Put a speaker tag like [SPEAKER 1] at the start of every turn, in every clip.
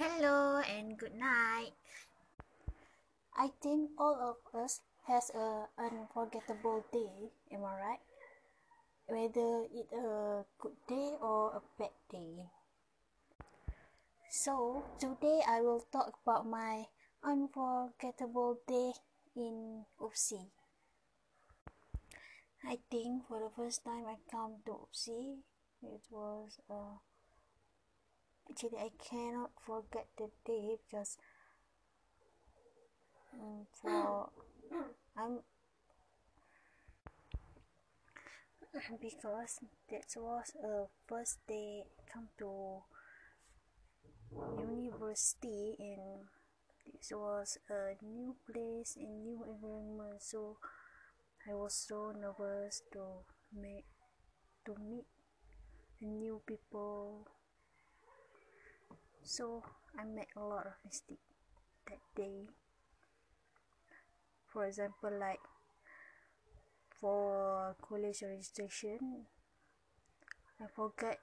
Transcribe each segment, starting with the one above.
[SPEAKER 1] Hello and good night. I think all of us has a unforgettable day, am I right? Whether it a good day or a bad day. So today I will talk about my unforgettable day in UPSI. I think for the first time I come to UPSI, it was uh, actually I cannot forget the day because um, for I'm because that was a first day come to university and this was a new place and new environment so I was so nervous to make to meet new people so I made a lot of mistakes that day. For example, like for college registration, I forgot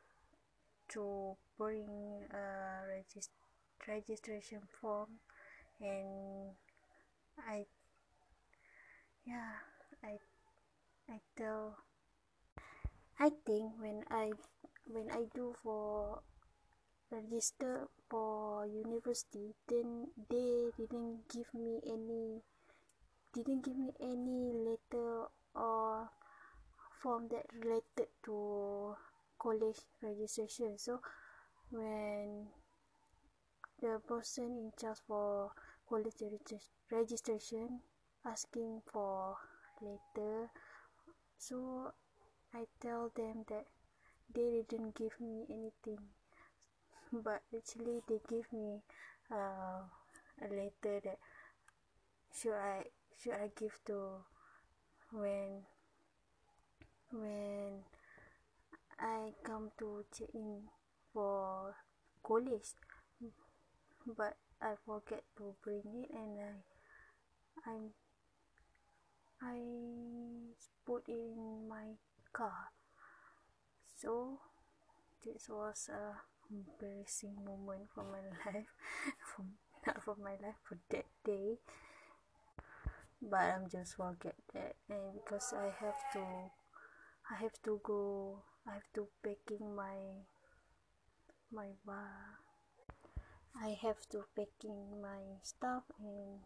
[SPEAKER 1] to bring a regist- registration form and I yeah I I tell I think when I when I do for register for university then they didn't give me any didn't give me any letter or form that related to college registration. So when the person in charge for college registration asking for letter so i tell them that they didn't give me anything but actually they give me uh, a letter that should I should I give to when when I come to check in for college. But I forget to bring it and I I'm I put it in my car. So this was a embarrassing moment for my life for not for my life for that day. But I'm just forget that and because I have to I have to go I have to packing my my bar I have to packing my stuff and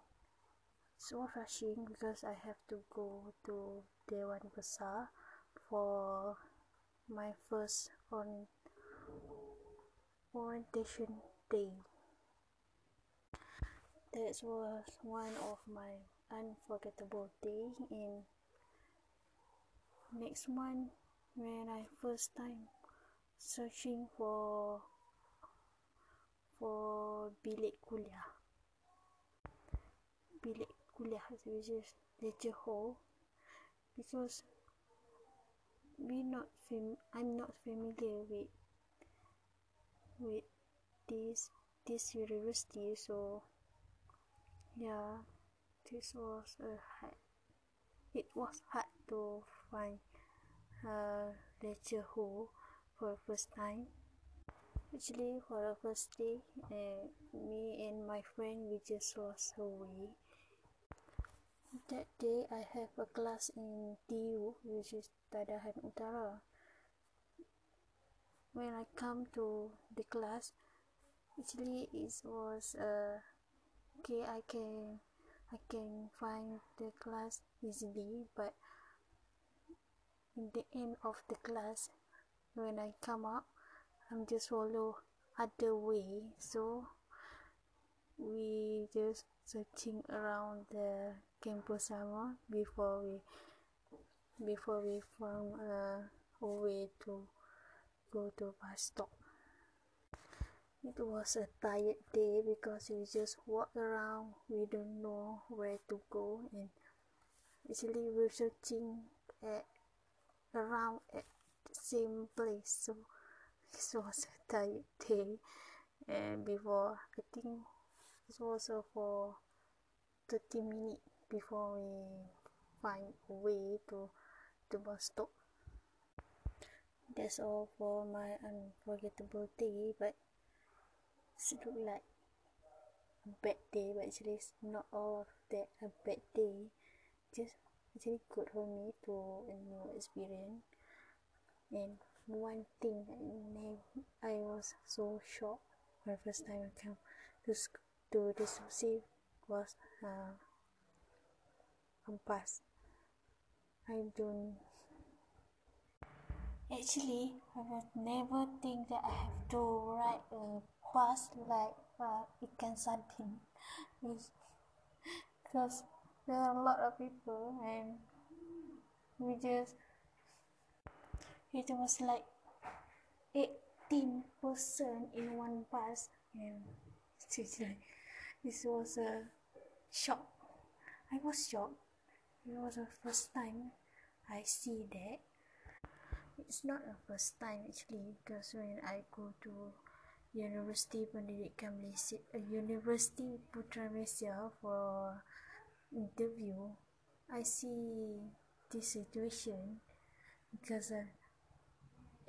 [SPEAKER 1] so rushing because I have to go to Dewan Besar for my first on orientation day. That was one of my unforgettable day in next month when I first time searching for for bilik kuliah bilik kuliah which is lecture hall because we not fam- I'm not familiar with with this this university so yeah this was a hard it was hard to find a lecture hall for the first time. Actually for the first day uh, me and my friend we just was away. That day i have a class in TU which is Tadahan Utara when I come to the class actually it was uh, okay I can I can find the class easily but in the end of the class when I come up I'm just follow other way. So we just searching around the campus sama before we before we found uh, a way to go to a bus stop. It was a tired day because we just walk around, we don't know where to go, and actually we're searching at around at the same place. So it was a tired day, and before I think it was for 30 minutes before we find a way to the bus stop that's all for my unforgettable day but it look like bad day but actually it's not all of that a bad day. Just actually good for me to a new experience. And one thing I, I was so shocked the first time I come to to the sushi was uh, compass. I don't actually I would never think that I have to write a bus like uh, ikan sardine because there are a lot of people and we just it was like 18 person in one bus and seriously this was a shock. I was shocked. It was the first time i see that it's not the first time actually because when i go to university pendidikan malaysia uh, university putra malaysia for interview i see this situation because uh,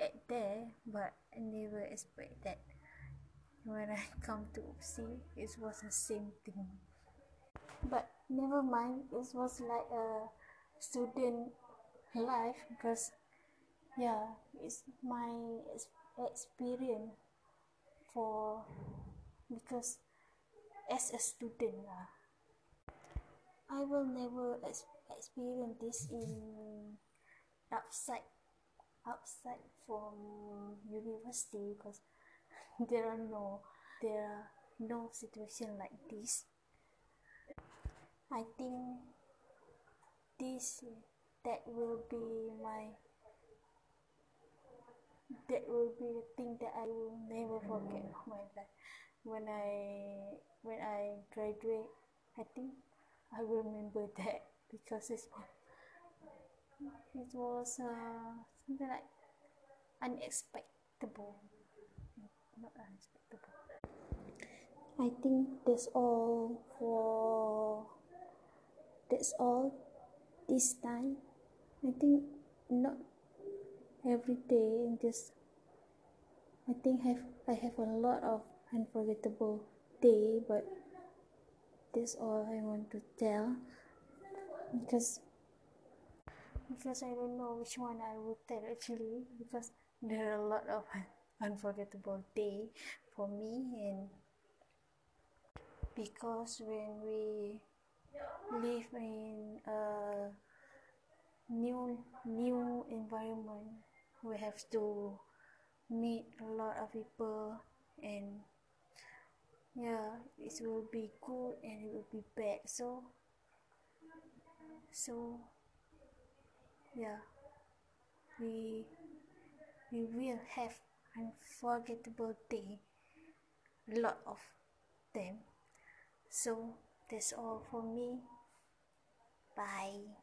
[SPEAKER 1] at there but I never expect that when I come to see it was the same thing. But never mind it was like a student life because yeah it's my experience for because as a student uh, I will never ex- experience this in outside outside from university because there are no there are no situation like this. I think this that will be my that will be the thing that i will never forget of my life. When i when i graduate i think i will remember that because it's it was uh, something like unexpected not unexpected I think that's all for that's all this time. I think not every day just I think have I have a lot of unforgettable day but this all I want to tell because because I don't know which one I will tell actually because there are a lot of unforgettable day for me and because when we live in a new new environment we have to meet a lot of people and yeah it will be good and it will be bad. So so yeah we we will have unforgettable day a lot of them. So that's all for me. Bye